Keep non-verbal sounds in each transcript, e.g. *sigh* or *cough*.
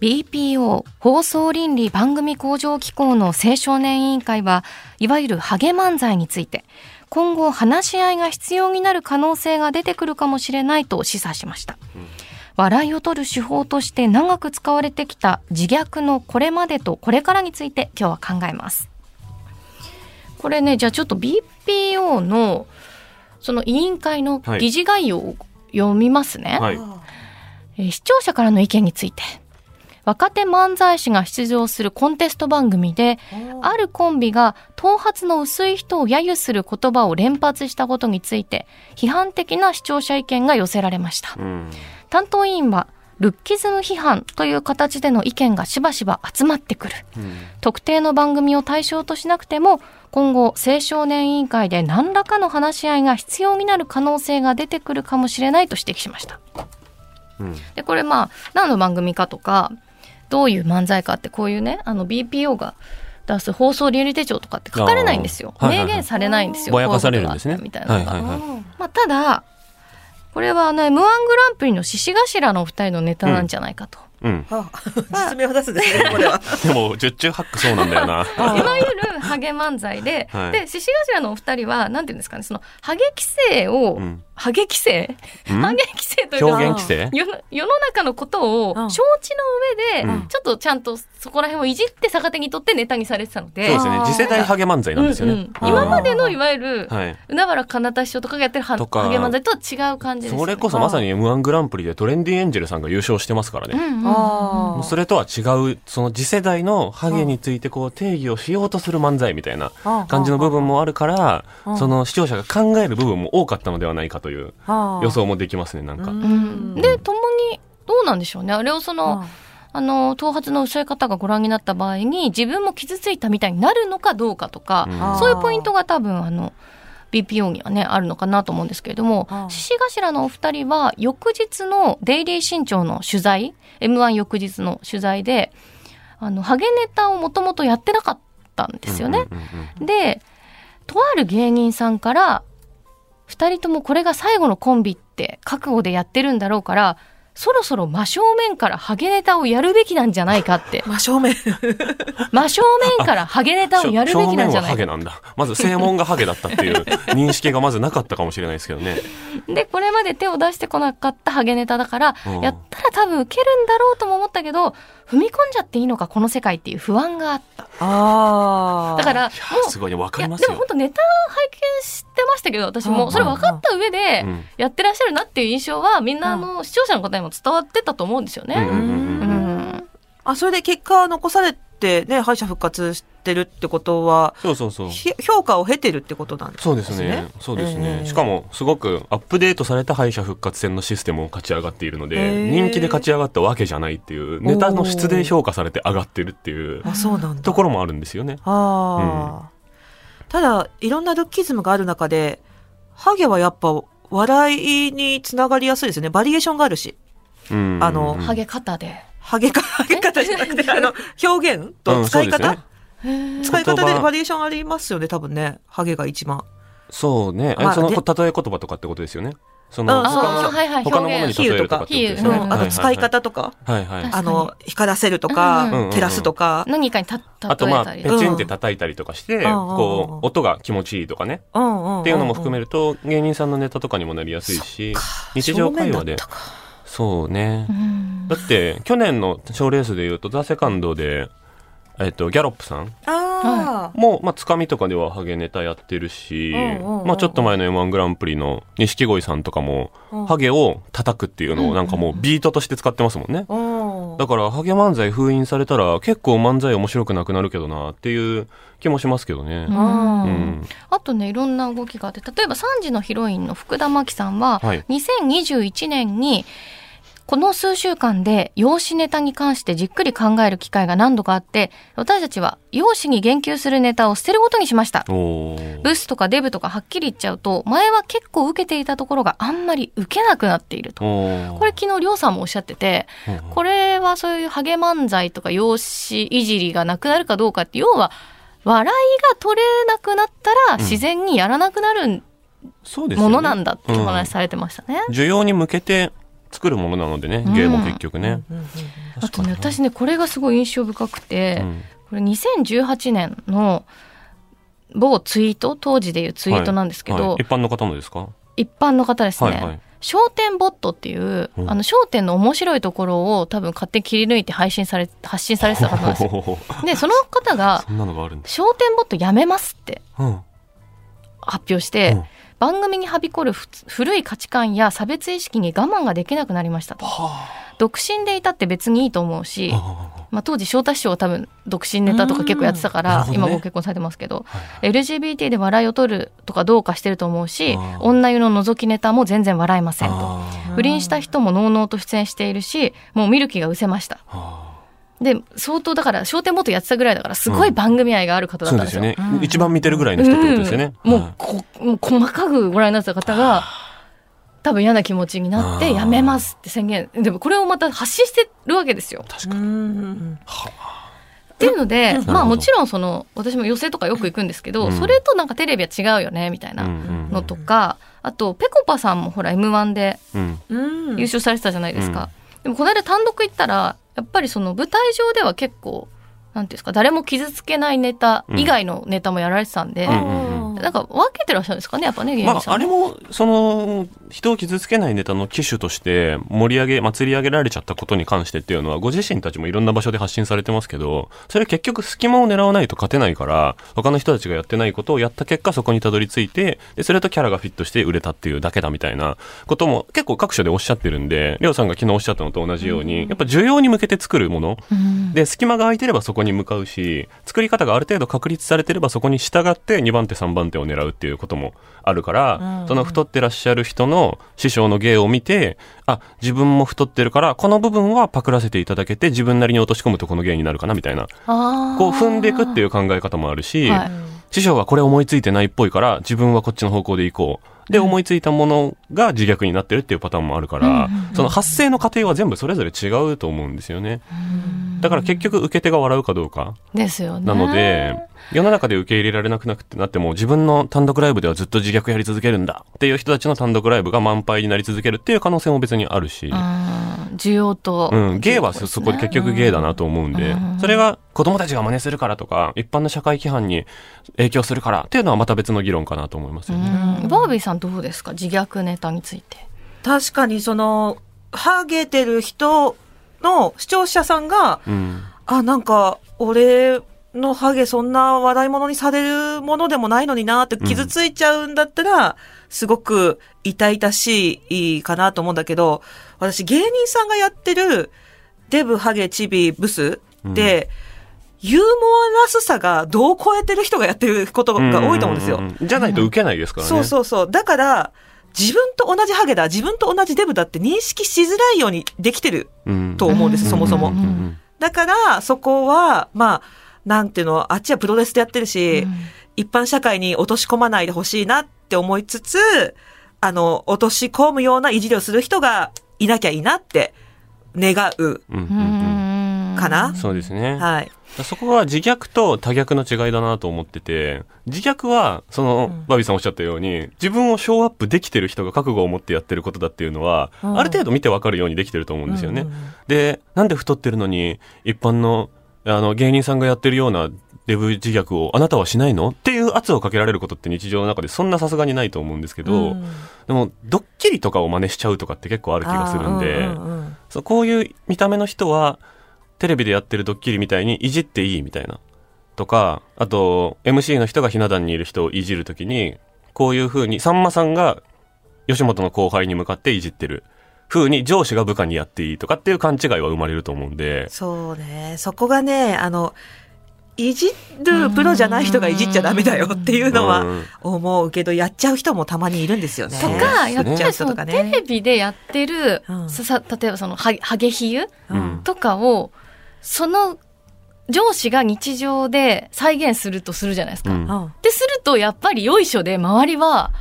BPO 放送倫理番組向上機構の青少年委員会はいわゆるハゲ漫才について今後話し合いが必要になる可能性が出てくるかもしれないと示唆しました、笑いを取る手法として長く使われてきた自虐のこれまでとこれからについて今日は考えます。これねじゃあちょっと BPO のその委員会の議事概要を読みますね、はい。えー視聴者からの意見について若手漫才師が出場するコンテスト番組であるコンビが頭髪の薄い人を揶揄する言葉を連発したことについて批判的な視聴者意見が寄せられました。うん。担当委員はルッキズム批判という形での意見がしばしば集まってくる。うん。特定の番組を対象としなくても今後青少年委員会で何らかの話し合いが必要になる可能性が出てくるかもしれないと指摘しました。うん。でこれまあ何の番組かとかどういう漫才かってこういうねあの BPO が出す放送倫理手帳とかって書かれないんですよ、あーはいはいはい明言されないんですよぼやかされるんですね。みたいなのが、はいはいはい。まあ、ただこれはあの M1 グランプリの獅子頭のお二人のネタなんじゃないかと、うん。はあ、実名を出すんですね、これは。でも、十中八九そうなんだよな。*laughs* いわゆるハゲ漫才で、*laughs* はい。で獅子頭のお二人はなんていうんですかねそのハゲ規制を、うん。ハゲ規制？うん？ハゲ規制というか表現規制？世の世の中のことをうん。承知の上で、うん。ちょっとちゃんとそこら辺をいじって逆手に取ってネタにされてたので。そうですね。次世代ハゲ漫才なんですよね。うんうん。今までのいわゆるはい。海原かなた師匠とかがやってるハゲ漫才とは違う感じですよね。それこそまさに M1 グランプリでトレンディエンジェルさんが優勝してますからね。うんうん。それとは違う、その次世代のハゲについてこう定義をしようとする漫才みたいな感じの部分もあるから、うん。その視聴者が考える部分も多かったのではないかという予想もできますね、なんか。うん。で共にどうなんでしょうね。あれをその、あの頭髪の薄い方がご覧になった場合に自分も傷ついたみたいになるのかどうかとか、うん。そういうポイントが多分あの BPO にはねあるのかなと思うんですけれども獅子頭のお二人は翌日のデイリー新潮の取材 m 1翌日の取材であのハゲネタをもともとやってなかったんですよね。でとある芸人さんから2人ともこれが最後のコンビって覚悟でやってるんだろうからそろそろ真正面からハゲネタをやるべきなんじゃないかって *laughs* 真正面。*laughs* 真正面からハゲネタをやるべきなんじゃないか正面はハゲなんだ。*laughs* まず正門がハゲだったっていう認識がまずなかったかもしれないですけどね。でこれまで手を出してこなかったハゲネタだからうんやったら多分ウケるんだろうとも思ったけど踏み込んじゃっていいのかこの世界っていう不安があったああ。だからもうすごいね、わかりますよでも本。当ネタ拝見してましたけど私うんもそれ分かった上でうんやってらっしゃるなっていう印象はみんなあの視聴者の方にも伝わってたと思うんですよね。うんあ、それで結果残されてね、敗者復活してるってことは、そうそうそう。ひ評価を経てるってことなんですね。そうですね。そうですね。えーしかも、すごくアップデートされた敗者復活戦のシステムを勝ち上がっているので、えー人気で勝ち上がったわけじゃないっていう、ネタの質で評価されて上がってるっていうあ、そうなんだ。ところもあるんですよね。ああ、ただ、いろんなルッキズムがある中で、ハゲはやっぱ笑いにつながりやすいですよね。バリエーションがあるし。うんあのハゲ方で。ハゲか、ハゲ方表現うとん使い方、そうです使い方？でバリエーションありますよね、多分ね。ハゲが一番。そうね。まあえその、で例え言葉とかってことですよね。その、他の、はいはい他のものに例えるとかってこあと使い方とか、はいはい。あの、光らせるとか、うんうん照らすとか、何かにた例あとまあ。ペチンって叩いたりとかして、うん。こう、音が気持ちいいとかね。うんうんんん。っていうのも含めると、芸人さんのネタとかにもなりやすいし、日常会話でそうね。う。ん。だって、去年の賞レースで言うと、ザ・セカンドで、えっと、ギャロップさん。ああ、も、まあ、つかみとかではハゲネタやってるしまあ、ちょっと前の M1 グランプリの錦鯉さんとかもうん、ハゲを叩くっていうのをなんかもうビートとして使ってますもんね。うん。だから、ハゲ漫才封印されたら、結構漫才面白くなくなるけどなっていう気もしますけどね。うん。うん。あとねいろんな動きがあって例えば3時のヒロインの福田真紀さんは、はい。2021年にこの数週間で養子ネタに関してじっくり考える機会が何度かあって私たちは養子に言及するネタを捨てることにしました。ブスとかデブとかはっきり言っちゃうと前は結構受けていたところがあんまり受けなくなっていると。これ昨日りょうさんもおっしゃっててうんうん。これはそういうハゲ漫才とか容姿いじりがなくなるかどうかって要は笑いが取れなくなったらん。自然にやらなくなるそうですよね。ものなんだってお話されてましたね。需要に向けて作るものなのでね、芸も結局ね。あとね、私ね、これがすごい印象深くて、うんこれ2018年の某ツイート、当時でいうツイートなんですけど、はい一般の方のですか？一般の方ですね、はいはい。焦点ボットっていう、うんあの、焦点の面白いところを多分勝手に切り抜いて配信され、発信されてた方なんですよ。*laughs* で、その方が、そんなのがあるんです。焦点ボットやめますってうん。発表して、うん番組にはびこるふ古い価値観や差別意識に我慢ができなくなりましたと。は独身でいたって別にいいと思うし、あ。まあ、当時翔太師匠は多分独身ネタとか結構やってたから、ね。今ご結婚されてますけど、はい LGBT で笑いを取るとかどうかしてると思うし女湯の覗きネタも全然笑えませんと。あ不倫した人ものうのうと出演しているしもう見る気が失せましたで相当だから『笑点』もっとやってたぐらいだからすごい番組愛がある方ーだったんですよ。そうですよね。一番見てるぐらいの人ってことですよね。うん。もうはいこもう細かくご覧になってた方が多分嫌な気持ちになってやめますって宣言。でもこれをまた発信してるわけですよ。確かに。うん。っていうので、まあもちろんその私も寄席とかよく行くんですけど、うん。それとなんかテレビは違うよねみたいなのとか、あとぺこぱさんもほら m 1でうん。うん。優勝されてたじゃないですか、でもこの間単独行ったらやっぱりその舞台上では結構なんていうんですか誰も傷つけないネタ以外のネタもやられてたんで、うんなんか分けてらっしゃるんですかねやっぱね芸まあ、人さん。あれも、その、人を傷つけないネタの機種として盛り上げ、祭り上げられちゃったことに関してっていうのは、ご自身たちもいろんな場所で発信されてますけど、それ結局隙間を狙わないと勝てないから、他の人たちがやってないことをやった結果そこにたどり着いて、で、それとキャラがフィットして売れたっていうだけだみたいなことも結構各所でおっしゃってるんで、レオさんが昨日おっしゃったのと同じように、やっぱ需要に向けて作るもの、うん。で、隙間が空いてればそこに向かうし、作り方がある程度確立されてればそこに従って2番手3番手を狙うっていうこともあるから、うん。その太ってらっしゃる人の師匠の芸を見て、あ、自分も太ってるから、この部分はパクらせていただけて自分なりに落とし込むとこの芸になるかなみたいな、こう踏んでいくっていう考え方もあるし、はい。師匠がこれ思いついてないっぽいから、自分はこっちの方向で行こう。で、思いついたものが自虐になってるっていうパターンもあるから、うんうんうんその発生の過程は全部それぞれ違うと思うんですよね。だから結局受け手が笑うかどうか。ですよねなので、世の中で受け入れられなくなってなっても、自分の単独ライブではずっと自虐やり続けるんだっていう人たちの単独ライブが満杯になり続けるっていう可能性も別にあるし、うん需要と、うん、芸はそそこで結局芸だなと思うんでうん、それが子供たちが真似するからとか、一般の社会規範に影響するからっていうのはまた別の議論かなと思いますよね。うんバービーさんどうですか？自虐ネタについて。確かにその、ハゲてる人の視聴者さんが、うん。あ、なんか、俺のハゲそんな笑い物にされるものでもないのになって傷ついちゃうんだったら、すごく痛々しいかなと思うんだけど、私芸人さんがやってるデブ、ハゲ、チビ、ブスって、ユーモアらしさが度を超えてる人がやってることが多いと思うんですよ。んんんじゃないと受けないですからね。そうそうそう。だから、自分と同じハゲだ、自分と同じデブだって認識しづらいようにできてるうん。と思うんです、そもそも。うん。うん。だから、そこは、まあ、なんていうの、あっちはプロレスでやってるし、うん。一般社会に落とし込まないでほしいなって思いつつ、あの、落とし込むようないじりをする人がいなきゃいいなって願う。うんうんうん。うんかな？そうですね。はい。そこは自虐と多虐の違いだなと思ってて、自虐は、その、うんバビさんおっしゃったように、自分をショーアップできてる人が覚悟を持ってやってることだっていうのは、うんある程度見てわかるようにできてると思うんですよね。うんうんうんで、なんで太ってるのに、一般の、あの、芸人さんがやってるようなデブ自虐をあなたはしないの？っていう圧をかけられることって日常の中でそんなさすがにないと思うんですけど、うんでも、ドッキリとかを真似しちゃうとかって結構ある気がするんで、うんうんそうこういう見た目の人は、テレビでやってるドッキリみたいにいじっていいみたいな。とか、あと、MC の人がひな壇にいる人をいじるときに、こういう風に、さんまさんが吉本の後輩に向かっていじってる風に上司が部下にやっていいとかっていう勘違いは生まれると思うんで、そうね。そこがね、あの、いじるプロじゃない人がいじっちゃダメだよっていうのはうん。思うけど、やっちゃう人もたまにいるんですよね。とか、やっぱりそのとかね。テレビでやってる、うん。ささ例えばそのハゲハゲ比喩うん。とかを、その上司が日常で再現するとするじゃないですか。うんうんってすると、やっぱりよいしょで周りは、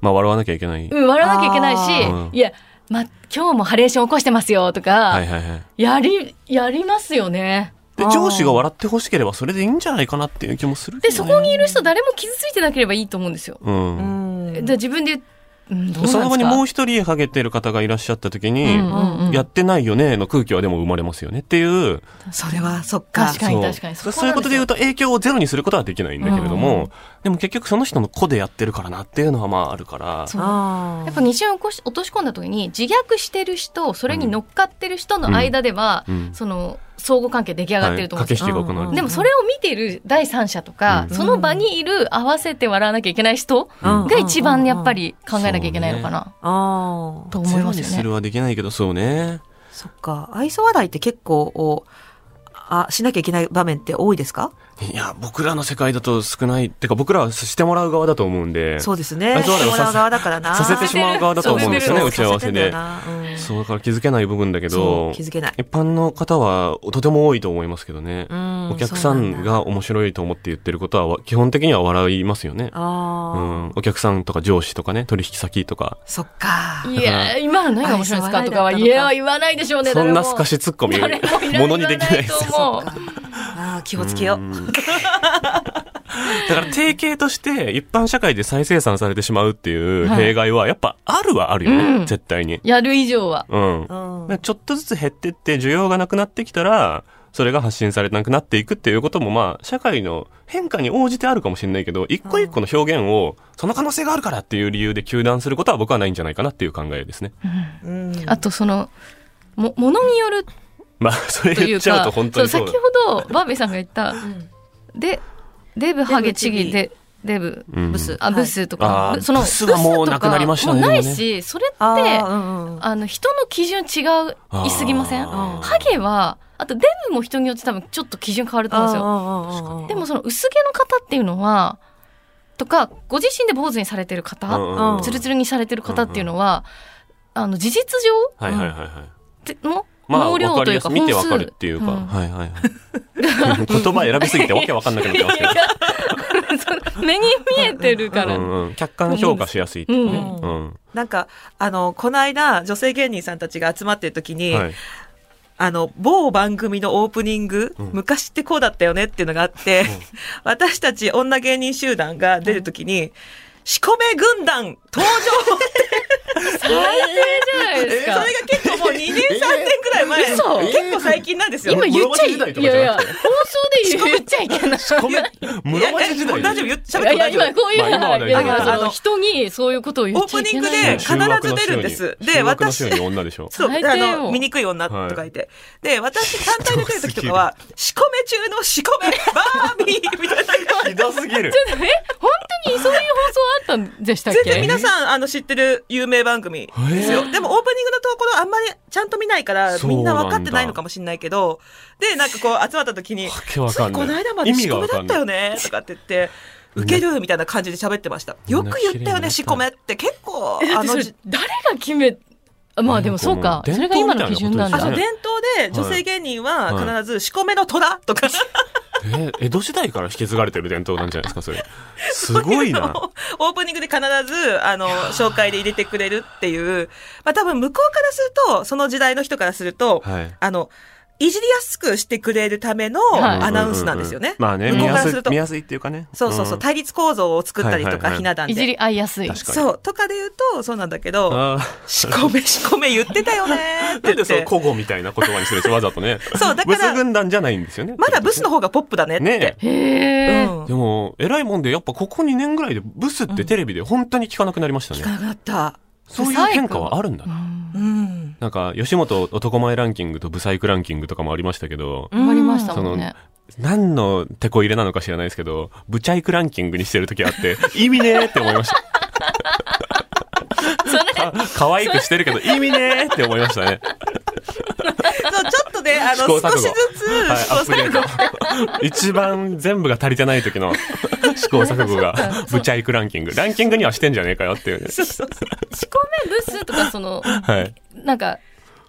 まあ笑わなきゃいけない。うん、笑わなきゃいけないし、いや、ま、今日もハレーション起こしてますよとか、はいはいはい。やり、やりますよね。で、上司が笑ってほしければそれでいいんじゃないかなっていう気もするけで、そこにいる人誰も傷ついてなければいいと思うんですよ。うん。うんで自分でその後にもう一人ハゲてる方がいらっしゃった時に、うんうんうん。やってないよねの空気はでも生まれますよねっていう、それは、そっか。確かにそう確かに。そういうことで言うと影響をゼロにすることはできないんだけれども、でも結局その人の子でやってるからなっていうのはまああるから、やっぱ二重を起こし落とし込んだ時に自虐してる人それに乗っかってる人の間では、うん。うん。その相互関係出来上がってると思うんですよ。はい。でもそれを見てる第三者とか、うん。その場にいる合わせて笑わなきゃいけない人うん。が一番やっぱり考えなきゃいけないのかな、ああ。と思いますよね。にするはできないけどそうね。そっか。愛想笑いって結構、おあ、しなきゃいけない場面って多いですか？いや、僕らの世界だと少ない。ってか僕らはしてもらう側だと思うんで。そうですね。愛想笑いをさせしてもらう側だからな。させてしまう側だと思うんですよね、そう打ち合わせで。そう、だから気づけない部分だけそどう、気づけない。一般の方はとても多いと思いますけどね。うんお客さんが面白いと思って言ってることはわ基本的には笑いますよね。お客さんとか上司とかね、取引先とか。そっか。いや今の何が面白いんですかとかはいや言わないでしょうねそんな透かしツッコミ、誰ものにできないですよ。ああ、気をつけよう。ん *laughs* だから定型として一般社会で再生産されてしまうっていう弊害はやっぱあるはあるよね、うん絶対に。やる以上はうん。うんでちょっとずつ減ってって需要がなくなってきたら、それが発信されなくなっていくっていうこともまあ、社会の変化に応じてあるかもしれないけど、一個一個の表現を、その可能性があるからっていう理由で糾弾することは僕はないんじゃないかなっていう考えですね。うんあとそのもものによるまあ、それ言っちゃうと本当にそうだ先。ほどバービーさんが言った、でデブハゲチギでデブうん。ブス。あブスとか、そのブスはもうなくなりましたねもうないし、それってあの人の基準違ういすぎません？ハゲはあとデブも人によって多分ちょっと基準変わると思うんですよ。よでもその薄毛の方っていうのはとかご自身で坊主にされてる方、うんうんうん。ツルツルにされてる方っていうのは、あの事実上？はいはいはいはい。っての？まあ、見てわかるっていうか、うん。はいはいはい。*laughs* 言葉選びすぎてわけわかんなくなってますけど。目に見えてるから、うんうん、客観評価しやすいっていうね。ううん。なんか、あの、この間、女性芸人さんたちが集まってる時に、はい。あの、某番組のオープニング、うん。昔ってこうだったよねっていうのがあって、私たち女芸人集団が出る時に、仕込め軍団登場最低じゃないですか、それが結構もう2年3年くらい前、嘘。結構最近なんですよ。今言っちゃいいやいや放送で言っちゃいけない。ごめん、室町時代。大丈夫？言っい喋っやいや今こういう、まあいあのの人にそういうことを言オっちゃいープニングけないで必ず出るんです。で、私、女でしょ。そう、あよ。の、醜い女とか言って。で、私単体で出る時とかは、仕込め中の仕込めバービーみたいな感じ。ひどすぎる。え本当にそういう放送あったんでしたっけ？全然皆さん、あの、知ってる有名番組ですよ。でも、オープニングのところあんまりちゃんと見ないから、みんな分かってないのかもしれないけど、で、なんかこう、集まった時に、わけわかんない。この間まで仕込めだったよね、とかって言って、受けるみたいな感じで喋ってました。よく言ったよね、仕込めって。結構、あのじ、誰が決めあまあでもそうか。うんそれが今の基準なんあ、だ伝統で女性芸人は必ず仕込めの虎とか、えー江戸時代から引き継がれてる伝統なんじゃないですか、それ。すごいな。*laughs* オープニングで必ず、あの、紹介で入れてくれるっていう、まあ多分向こうからすると、その時代の人からすると、はい。あの、いじりやすくしてくれるためのはいアナウンスなんですよね。まあね、向見やすいこうからする、と見やすいっていうかね。そうそうそう、ん対立構造を作ったりとか、ひな壇で。いじり合いやすい確かにそう、とかで言うと、そうなんだけど、あ仕込め仕込め言ってたよねなんでその言って。古語みたいな言葉にするんですよわざとね。そうだからブス軍団じゃないんですよね。まだブスの方がポップだねって。ね。でも、偉いもんで、やっぱここ2年ぐらいでブスってテレビで本当に聞かなくなりましたね。聞かなかった。そういう変化はあるんだな。うん。なんか、吉本男前ランキングとブサイクランキングとかもありましたけど、ありましたもんね何の手こ入れなのか知らないですけど、ブチャイクランキングにしてる時あって、*laughs* 意味ねーって思いました。*laughs* それか可愛くしてるけど、意味ねーって思いましたね。そう、ちょっとね、あの、*laughs* 少しずつ、試行錯誤ート。*laughs* 一番全部が足りてない時の *laughs* 試行錯誤が、ブチャイクランキング。ランキングにはしてんじゃねえかよっていうね。そうそう仕込めブスとかそのはい。なんか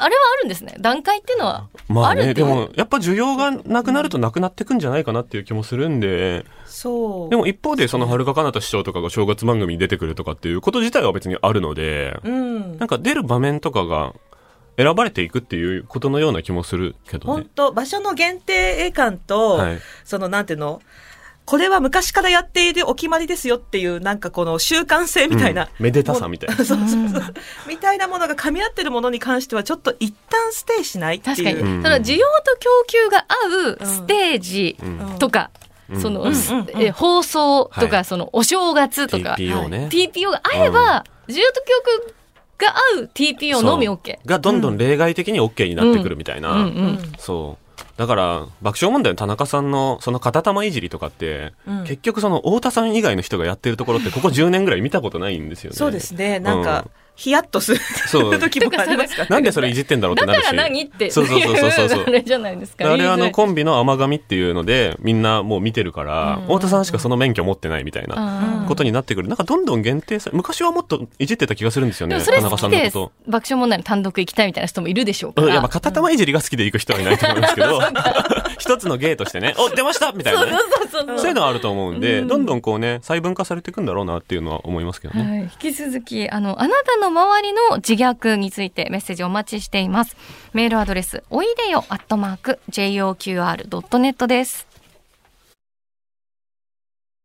あれはあるんですね段階っていうのはまあね、でも、やっぱ需要がなくなるとなくなってくんじゃないかなっていう気もするんで、そう。でも一方でその遥か彼方師匠とかが正月番組に出てくるとかっていうこと自体は別にあるので、うん。なんか出る場面とかが選ばれていくっていうことのような気もするけどね。本当場所の限定感と、はい。その、なんていうの？これは昔からやっているお決まりですよっていう、なんかこの習慣性みたいな。うん。めでたさみたいな。そうそうそう。みたいなものが噛み合ってるものに関しては、ちょっと一旦ステイしないっていう。確かに、うん。その需要と供給が合うステージうんとか、うん。その、うん。すうんうんえ放送とか、はい。そのお正月とか、TPO ね。TPO が合えば、需要と供給が合う TPO のみ OK。がどんどん例外的に OK になってくるみたいな、そう。だから爆笑問題の田中さんのその片玉いじりとかって、うん。結局その太田さん以外の人がやってるところってここ10年ぐらい見たことないんですよね。そうですね。なんかうん、ヒヤッとするそう。時もありますか？らなんでそれいじってんだろうってなるし。だから何って。そうそうそうそうそう。あれじゃないですか。あれはあのコンビの甘噛みっていうのでみんなもう見てるから、うん。太田さんしかその免許持ってないみたいなことになってくる。なんかどんどん限定さ昔はもっといじってた気がするんですよね田中さんのこと。爆笑問題の単独行きたいみたいな人もいるでしょうから。や、まあ、片玉いじりが好きで行く人はいないと思いますけど、*laughs* 一つの芸としてね、お、出ましたみたいなね。そうそうそうそういうのはあると思うんで、どんどんこうね、細分化されていくんだろうなっていうのは思いますけどね。はい、引き続き、あの、あなたの周りの自虐についてメッセージお待ちしています。メールアドレス、おいでよ、アットマーク、joqr.net です。